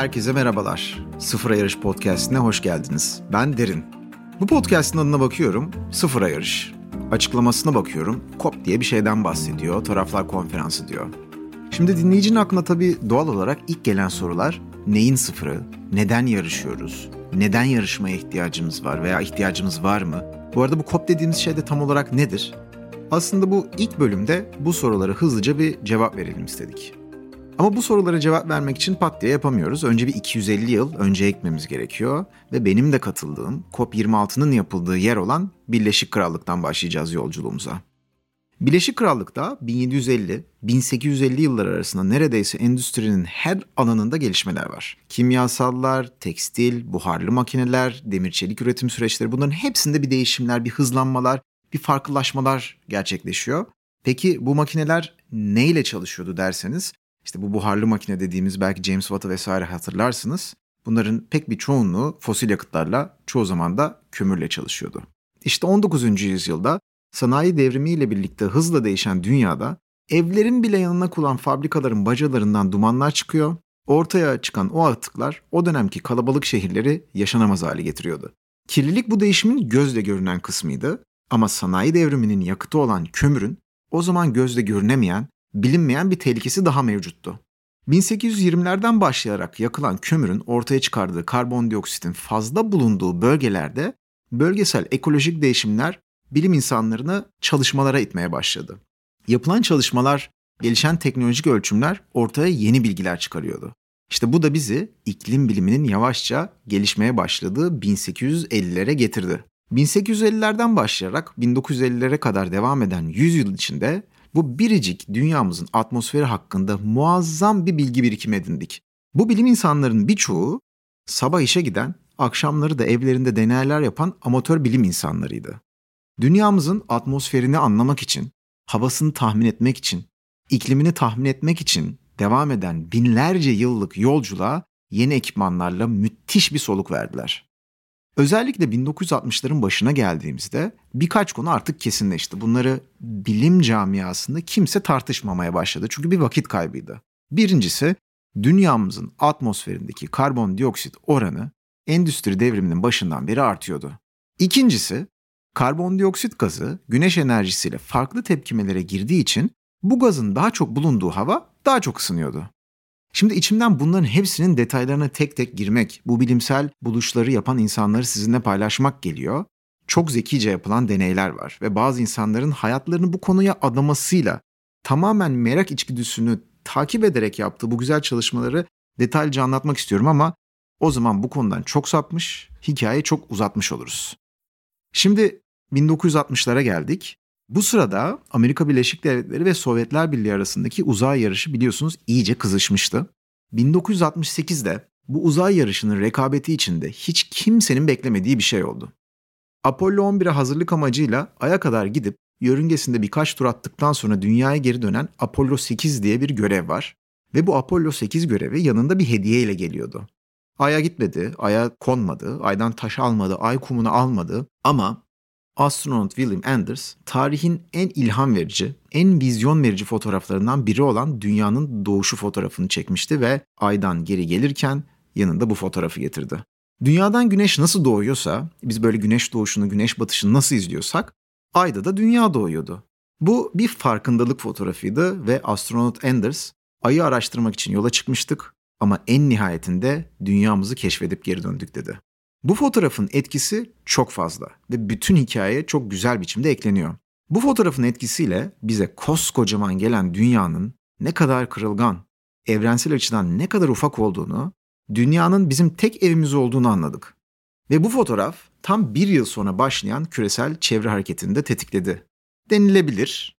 Herkese merhabalar. Sıfır Yarış Podcast'ine hoş geldiniz. Ben Derin. Bu podcast'ın adına bakıyorum, Sıfır Yarış. Açıklamasına bakıyorum, COP diye bir şeyden bahsediyor, taraflar konferansı diyor. Şimdi dinleyicinin aklına tabii doğal olarak ilk gelen sorular neyin sıfırı, neden yarışıyoruz, neden yarışmaya ihtiyacımız var veya ihtiyacımız var mı? Bu arada bu COP dediğimiz şey de tam olarak nedir? Aslında bu ilk bölümde bu sorulara hızlıca bir cevap verelim istedik. Ama bu sorulara cevap vermek için pat diye yapamıyoruz. Önce bir 250 yıl önce ekmemiz gerekiyor. Ve benim de katıldığım COP26'nın yapıldığı yer olan Birleşik Krallık'tan başlayacağız yolculuğumuza. Birleşik Krallık'ta 1750-1850 yıllar arasında neredeyse endüstrinin her alanında gelişmeler var. Kimyasallar, tekstil, buharlı makineler, demir çelik üretim süreçleri bunların hepsinde bir değişimler, bir hızlanmalar, bir farklılaşmalar gerçekleşiyor. Peki bu makineler neyle çalışıyordu derseniz işte bu buharlı makine dediğimiz belki James Watt'ı vesaire hatırlarsınız. Bunların pek bir çoğunluğu fosil yakıtlarla çoğu zaman da kömürle çalışıyordu. İşte 19. yüzyılda sanayi devrimiyle birlikte hızla değişen dünyada evlerin bile yanına kuran fabrikaların bacalarından dumanlar çıkıyor. Ortaya çıkan o atıklar o dönemki kalabalık şehirleri yaşanamaz hale getiriyordu. Kirlilik bu değişimin gözle görünen kısmıydı ama sanayi devriminin yakıtı olan kömürün o zaman gözle görünemeyen bilinmeyen bir tehlikesi daha mevcuttu. 1820'lerden başlayarak yakılan kömürün ortaya çıkardığı karbondioksitin fazla bulunduğu bölgelerde bölgesel ekolojik değişimler bilim insanlarını çalışmalara itmeye başladı. Yapılan çalışmalar, gelişen teknolojik ölçümler ortaya yeni bilgiler çıkarıyordu. İşte bu da bizi iklim biliminin yavaşça gelişmeye başladığı 1850'lere getirdi. 1850'lerden başlayarak 1950'lere kadar devam eden 100 yıl içinde bu biricik dünyamızın atmosferi hakkında muazzam bir bilgi birikimi edindik. Bu bilim insanlarının birçoğu sabah işe giden, akşamları da evlerinde deneyler yapan amatör bilim insanlarıydı. Dünyamızın atmosferini anlamak için, havasını tahmin etmek için, iklimini tahmin etmek için devam eden binlerce yıllık yolculuğa yeni ekipmanlarla müthiş bir soluk verdiler. Özellikle 1960'ların başına geldiğimizde birkaç konu artık kesinleşti. Bunları bilim camiasında kimse tartışmamaya başladı çünkü bir vakit kaybıydı. Birincisi dünyamızın atmosferindeki karbondioksit oranı endüstri devriminin başından beri artıyordu. İkincisi karbondioksit gazı güneş enerjisiyle farklı tepkimelere girdiği için bu gazın daha çok bulunduğu hava daha çok ısınıyordu. Şimdi içimden bunların hepsinin detaylarına tek tek girmek, bu bilimsel buluşları yapan insanları sizinle paylaşmak geliyor. Çok zekice yapılan deneyler var ve bazı insanların hayatlarını bu konuya adamasıyla tamamen merak içgüdüsünü takip ederek yaptığı bu güzel çalışmaları detaylıca anlatmak istiyorum ama o zaman bu konudan çok sapmış, hikayeyi çok uzatmış oluruz. Şimdi 1960'lara geldik. Bu sırada Amerika Birleşik Devletleri ve Sovyetler Birliği arasındaki uzay yarışı biliyorsunuz iyice kızışmıştı. 1968'de bu uzay yarışının rekabeti içinde hiç kimsenin beklemediği bir şey oldu. Apollo 11'e hazırlık amacıyla Ay'a kadar gidip yörüngesinde birkaç tur attıktan sonra dünyaya geri dönen Apollo 8 diye bir görev var. Ve bu Apollo 8 görevi yanında bir hediye ile geliyordu. Ay'a gitmedi, Ay'a konmadı, Ay'dan taş almadı, Ay kumunu almadı ama astronot William Anders tarihin en ilham verici, en vizyon verici fotoğraflarından biri olan dünyanın doğuşu fotoğrafını çekmişti ve aydan geri gelirken yanında bu fotoğrafı getirdi. Dünyadan güneş nasıl doğuyorsa, biz böyle güneş doğuşunu, güneş batışını nasıl izliyorsak, ayda da dünya doğuyordu. Bu bir farkındalık fotoğrafıydı ve astronot Anders ayı araştırmak için yola çıkmıştık ama en nihayetinde dünyamızı keşfedip geri döndük dedi. Bu fotoğrafın etkisi çok fazla ve bütün hikayeye çok güzel biçimde ekleniyor. Bu fotoğrafın etkisiyle bize koskocaman gelen dünyanın ne kadar kırılgan, evrensel açıdan ne kadar ufak olduğunu, dünyanın bizim tek evimiz olduğunu anladık. Ve bu fotoğraf tam bir yıl sonra başlayan küresel çevre hareketini de tetikledi. Denilebilir.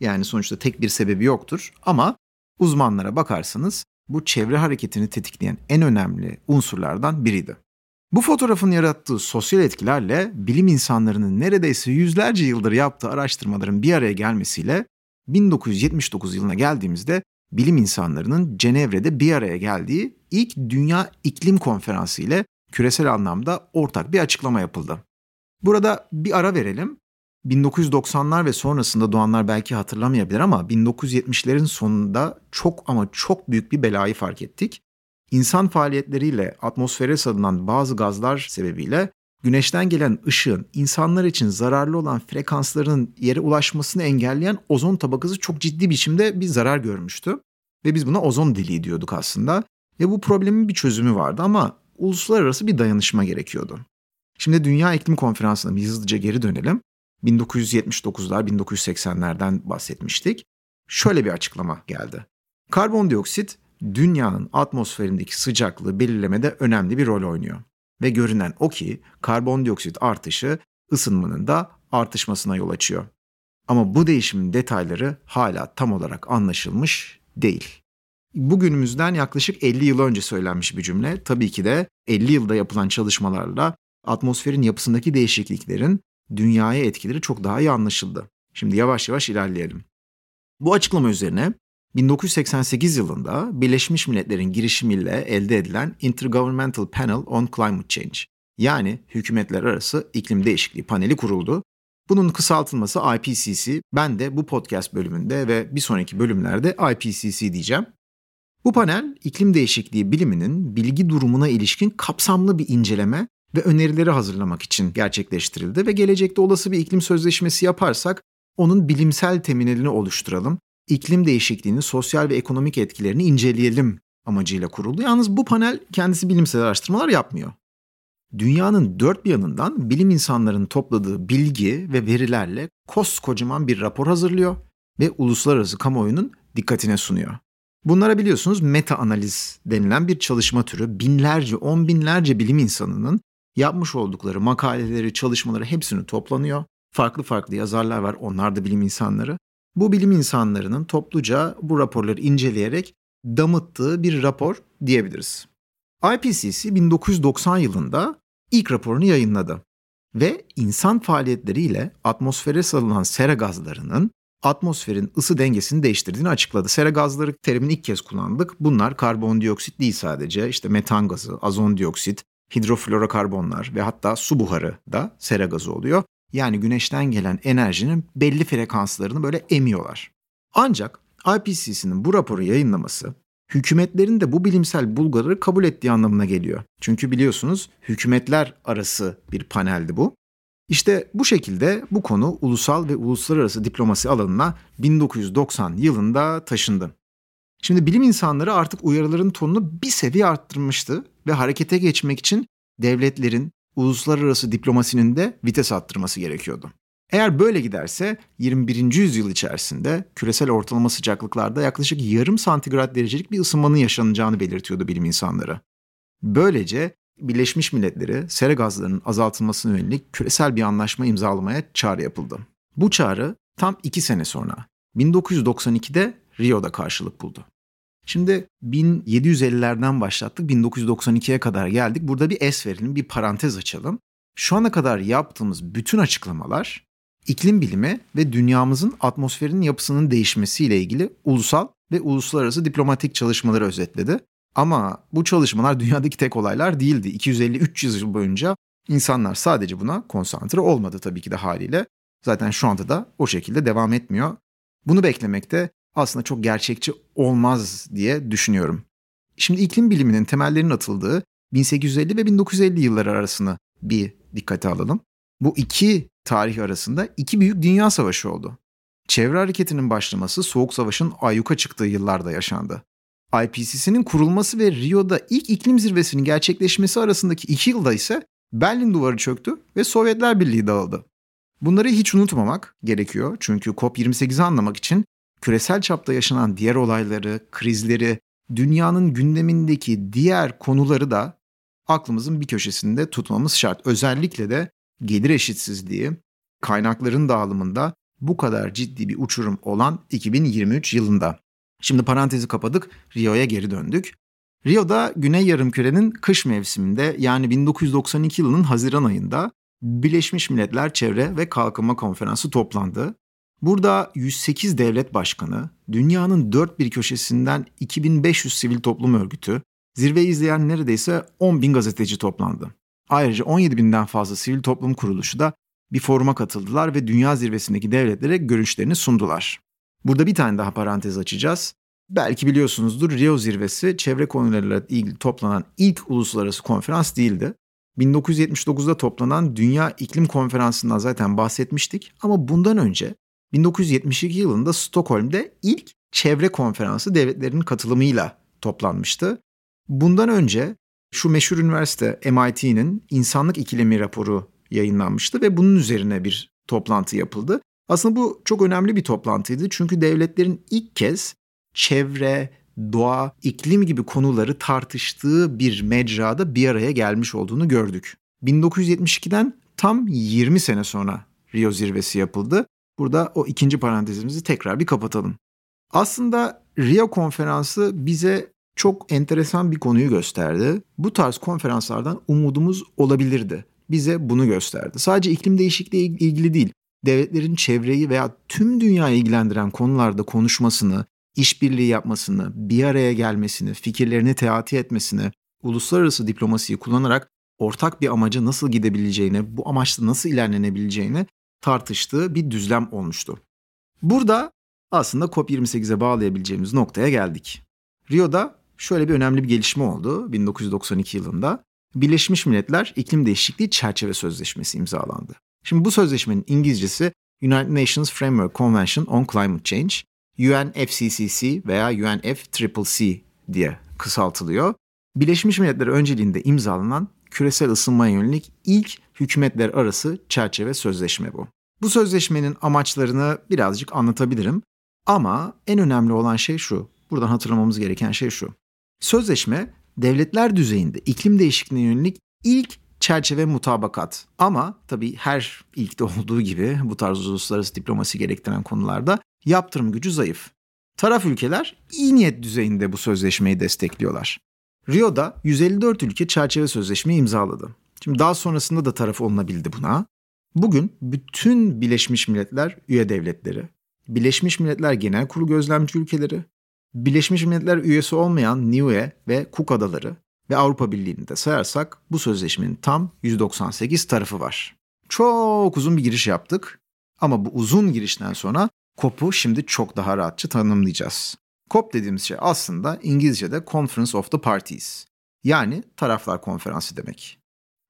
Yani sonuçta tek bir sebebi yoktur ama uzmanlara bakarsanız bu çevre hareketini tetikleyen en önemli unsurlardan biriydi. Bu fotoğrafın yarattığı sosyal etkilerle bilim insanlarının neredeyse yüzlerce yıldır yaptığı araştırmaların bir araya gelmesiyle 1979 yılına geldiğimizde bilim insanlarının Cenevre'de bir araya geldiği ilk Dünya İklim Konferansı ile küresel anlamda ortak bir açıklama yapıldı. Burada bir ara verelim. 1990'lar ve sonrasında doğanlar belki hatırlamayabilir ama 1970'lerin sonunda çok ama çok büyük bir belayı fark ettik. İnsan faaliyetleriyle atmosfere salınan bazı gazlar sebebiyle güneşten gelen ışığın insanlar için zararlı olan frekanslarının yere ulaşmasını engelleyen ozon tabakası çok ciddi biçimde bir zarar görmüştü. Ve biz buna ozon deliği diyorduk aslında. Ve bu problemin bir çözümü vardı ama uluslararası bir dayanışma gerekiyordu. Şimdi Dünya İklim Konferansı'na bir hızlıca geri dönelim. 1979'lar, 1980'lerden bahsetmiştik. Şöyle bir açıklama geldi. Karbondioksit dünyanın atmosferindeki sıcaklığı belirlemede önemli bir rol oynuyor. Ve görünen o ki karbondioksit artışı ısınmanın da artışmasına yol açıyor. Ama bu değişimin detayları hala tam olarak anlaşılmış değil. Bugünümüzden yaklaşık 50 yıl önce söylenmiş bir cümle. Tabii ki de 50 yılda yapılan çalışmalarla atmosferin yapısındaki değişikliklerin dünyaya etkileri çok daha iyi anlaşıldı. Şimdi yavaş yavaş ilerleyelim. Bu açıklama üzerine 1988 yılında Birleşmiş Milletler'in girişimiyle elde edilen Intergovernmental Panel on Climate Change yani Hükümetler Arası İklim Değişikliği paneli kuruldu. Bunun kısaltılması IPCC. Ben de bu podcast bölümünde ve bir sonraki bölümlerde IPCC diyeceğim. Bu panel iklim değişikliği biliminin bilgi durumuna ilişkin kapsamlı bir inceleme ve önerileri hazırlamak için gerçekleştirildi ve gelecekte olası bir iklim sözleşmesi yaparsak onun bilimsel temelini oluşturalım iklim değişikliğinin sosyal ve ekonomik etkilerini inceleyelim amacıyla kuruldu. Yalnız bu panel kendisi bilimsel araştırmalar yapmıyor. Dünyanın dört bir yanından bilim insanlarının topladığı bilgi ve verilerle koskocaman bir rapor hazırlıyor ve uluslararası kamuoyunun dikkatine sunuyor. Bunlara biliyorsunuz meta analiz denilen bir çalışma türü binlerce, on binlerce bilim insanının yapmış oldukları makaleleri, çalışmaları hepsini toplanıyor. Farklı farklı yazarlar var, onlar da bilim insanları. Bu bilim insanlarının topluca bu raporları inceleyerek damıttığı bir rapor diyebiliriz. IPCC 1990 yılında ilk raporunu yayınladı ve insan faaliyetleriyle atmosfere salınan sera gazlarının atmosferin ısı dengesini değiştirdiğini açıkladı. Sera gazları terimini ilk kez kullandık. Bunlar karbondioksit değil sadece işte metan gazı, azon dioksit, hidroflorokarbonlar ve hatta su buharı da sera gazı oluyor. Yani güneşten gelen enerjinin belli frekanslarını böyle emiyorlar. Ancak IPCC'nin bu raporu yayınlaması hükümetlerin de bu bilimsel bulguları kabul ettiği anlamına geliyor. Çünkü biliyorsunuz hükümetler arası bir paneldi bu. İşte bu şekilde bu konu ulusal ve uluslararası diplomasi alanına 1990 yılında taşındı. Şimdi bilim insanları artık uyarıların tonunu bir seviye arttırmıştı ve harekete geçmek için devletlerin, uluslararası diplomasinin de vites arttırması gerekiyordu. Eğer böyle giderse 21. yüzyıl içerisinde küresel ortalama sıcaklıklarda yaklaşık yarım santigrat derecelik bir ısınmanın yaşanacağını belirtiyordu bilim insanları. Böylece Birleşmiş Milletleri sera gazlarının azaltılmasına yönelik küresel bir anlaşma imzalamaya çağrı yapıldı. Bu çağrı tam iki sene sonra 1992'de Rio'da karşılık buldu. Şimdi 1750'lerden başlattık 1992'ye kadar geldik. Burada bir es verelim, bir parantez açalım. Şu ana kadar yaptığımız bütün açıklamalar iklim bilimi ve dünyamızın atmosferinin yapısının değişmesiyle ilgili ulusal ve uluslararası diplomatik çalışmaları özetledi. Ama bu çalışmalar dünyadaki tek olaylar değildi. 250-300 yıl boyunca insanlar sadece buna konsantre olmadı tabii ki de haliyle. Zaten şu anda da o şekilde devam etmiyor. Bunu beklemekte aslında çok gerçekçi olmaz diye düşünüyorum. Şimdi iklim biliminin temellerinin atıldığı 1850 ve 1950 yılları arasını bir dikkate alalım. Bu iki tarih arasında iki büyük dünya savaşı oldu. Çevre hareketinin başlaması Soğuk Savaş'ın ayyuka çıktığı yıllarda yaşandı. IPCC'nin kurulması ve Rio'da ilk iklim zirvesinin gerçekleşmesi arasındaki iki yılda ise Berlin duvarı çöktü ve Sovyetler Birliği dağıldı. Bunları hiç unutmamak gerekiyor çünkü COP28'i anlamak için küresel çapta yaşanan diğer olayları, krizleri, dünyanın gündemindeki diğer konuları da aklımızın bir köşesinde tutmamız şart. Özellikle de gelir eşitsizliği, kaynakların dağılımında bu kadar ciddi bir uçurum olan 2023 yılında. Şimdi parantezi kapadık, Rio'ya geri döndük. Rio'da Güney Yarımküre'nin kış mevsiminde yani 1992 yılının Haziran ayında Birleşmiş Milletler Çevre ve Kalkınma Konferansı toplandı. Burada 108 devlet başkanı, dünyanın dört bir köşesinden 2500 sivil toplum örgütü, zirveyi izleyen neredeyse 10 bin gazeteci toplandı. Ayrıca 17 binden fazla sivil toplum kuruluşu da bir foruma katıldılar ve dünya zirvesindeki devletlere görüşlerini sundular. Burada bir tane daha parantez açacağız. Belki biliyorsunuzdur Rio zirvesi çevre konularıyla ilgili toplanan ilk uluslararası konferans değildi. 1979'da toplanan Dünya İklim Konferansı'ndan zaten bahsetmiştik ama bundan önce 1972 yılında Stockholm'de ilk çevre konferansı devletlerin katılımıyla toplanmıştı. Bundan önce şu meşhur üniversite MIT'nin insanlık ikilemi raporu yayınlanmıştı ve bunun üzerine bir toplantı yapıldı. Aslında bu çok önemli bir toplantıydı çünkü devletlerin ilk kez çevre, doğa, iklim gibi konuları tartıştığı bir mecrada bir araya gelmiş olduğunu gördük. 1972'den tam 20 sene sonra Rio zirvesi yapıldı. Burada o ikinci parantezimizi tekrar bir kapatalım. Aslında Rio konferansı bize çok enteresan bir konuyu gösterdi. Bu tarz konferanslardan umudumuz olabilirdi. Bize bunu gösterdi. Sadece iklim değişikliği ilgili değil, devletlerin çevreyi veya tüm dünyayı ilgilendiren konularda konuşmasını, işbirliği yapmasını, bir araya gelmesini, fikirlerini teati etmesini, uluslararası diplomasiyi kullanarak ortak bir amaca nasıl gidebileceğini, bu amaçla nasıl ilerlenebileceğini tartıştığı bir düzlem olmuştu. Burada aslında COP28'e bağlayabileceğimiz noktaya geldik. Rio'da şöyle bir önemli bir gelişme oldu 1992 yılında. Birleşmiş Milletler İklim Değişikliği Çerçeve Sözleşmesi imzalandı. Şimdi bu sözleşmenin İngilizcesi United Nations Framework Convention on Climate Change, UNFCCC veya UNFCCC diye kısaltılıyor. Birleşmiş Milletler önceliğinde imzalanan küresel ısınmaya yönelik ilk hükümetler arası çerçeve sözleşme bu. Bu sözleşmenin amaçlarını birazcık anlatabilirim ama en önemli olan şey şu. Buradan hatırlamamız gereken şey şu. Sözleşme devletler düzeyinde iklim değişikliğine yönelik ilk çerçeve mutabakat. Ama tabii her ilkte olduğu gibi bu tarz uluslararası diplomasi gerektiren konularda yaptırım gücü zayıf. Taraf ülkeler iyi niyet düzeyinde bu sözleşmeyi destekliyorlar. Rio'da 154 ülke çerçeve sözleşmeyi imzaladı. Şimdi daha sonrasında da taraf olunabildi buna. Bugün bütün Birleşmiş Milletler üye devletleri, Birleşmiş Milletler Genel Kurulu gözlemci ülkeleri, Birleşmiş Milletler üyesi olmayan Niue ve Cook Adaları ve Avrupa Birliği'ni de sayarsak bu sözleşmenin tam 198 tarafı var. Çok uzun bir giriş yaptık ama bu uzun girişten sonra COP'u şimdi çok daha rahatça tanımlayacağız. COP dediğimiz şey aslında İngilizce'de Conference of the Parties. Yani taraflar konferansı demek.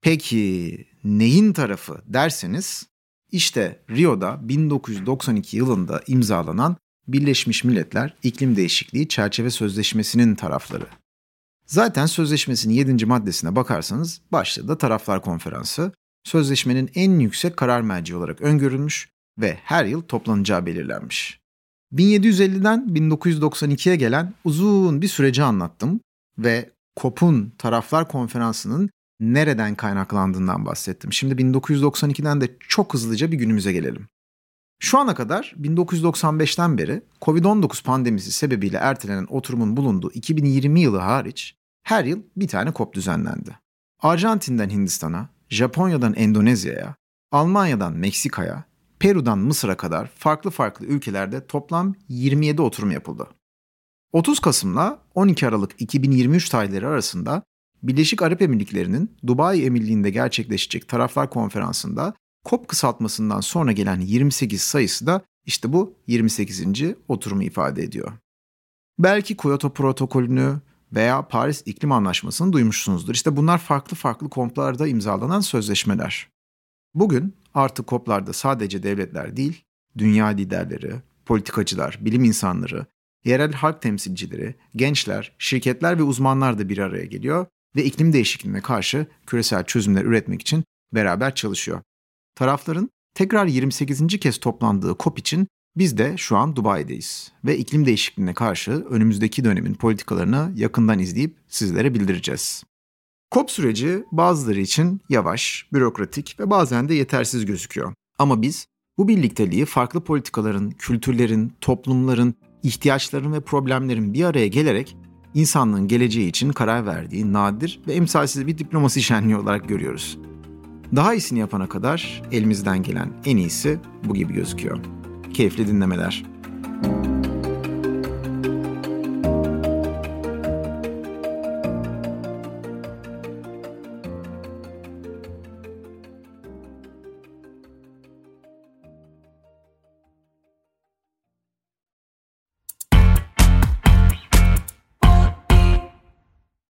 Peki neyin tarafı derseniz işte Rio'da 1992 yılında imzalanan Birleşmiş Milletler İklim Değişikliği Çerçeve Sözleşmesi'nin tarafları. Zaten sözleşmesinin 7. maddesine bakarsanız başlığı da taraflar konferansı, sözleşmenin en yüksek karar merci olarak öngörülmüş ve her yıl toplanacağı belirlenmiş. 1750'den 1992'ye gelen uzun bir süreci anlattım ve COP'un taraflar konferansının nereden kaynaklandığından bahsettim. Şimdi 1992'den de çok hızlıca bir günümüze gelelim. Şu ana kadar 1995'ten beri Covid-19 pandemisi sebebiyle ertelenen oturumun bulunduğu 2020 yılı hariç her yıl bir tane COP düzenlendi. Arjantin'den Hindistan'a, Japonya'dan Endonezya'ya, Almanya'dan Meksika'ya, Peru'dan Mısır'a kadar farklı farklı ülkelerde toplam 27 oturum yapıldı. 30 Kasım'la 12 Aralık 2023 tarihleri arasında Birleşik Arap Emirlikleri'nin Dubai Emirliği'nde gerçekleşecek taraflar konferansında COP kısaltmasından sonra gelen 28 sayısı da işte bu 28. oturumu ifade ediyor. Belki Kyoto protokolünü veya Paris İklim Anlaşması'nı duymuşsunuzdur. İşte bunlar farklı farklı komplarda imzalanan sözleşmeler. Bugün artık koplarda sadece devletler değil, dünya liderleri, politikacılar, bilim insanları, yerel halk temsilcileri, gençler, şirketler ve uzmanlar da bir araya geliyor ve iklim değişikliğine karşı küresel çözümler üretmek için beraber çalışıyor. Tarafların tekrar 28. kez toplandığı COP için biz de şu an Dubai'deyiz ve iklim değişikliğine karşı önümüzdeki dönemin politikalarını yakından izleyip sizlere bildireceğiz. COP süreci bazıları için yavaş, bürokratik ve bazen de yetersiz gözüküyor. Ama biz bu birlikteliği farklı politikaların, kültürlerin, toplumların, ihtiyaçların ve problemlerin bir araya gelerek insanlığın geleceği için karar verdiği nadir ve emsalsiz bir diplomasi şenliği olarak görüyoruz. Daha iyisini yapana kadar elimizden gelen en iyisi bu gibi gözüküyor. Keyifli dinlemeler.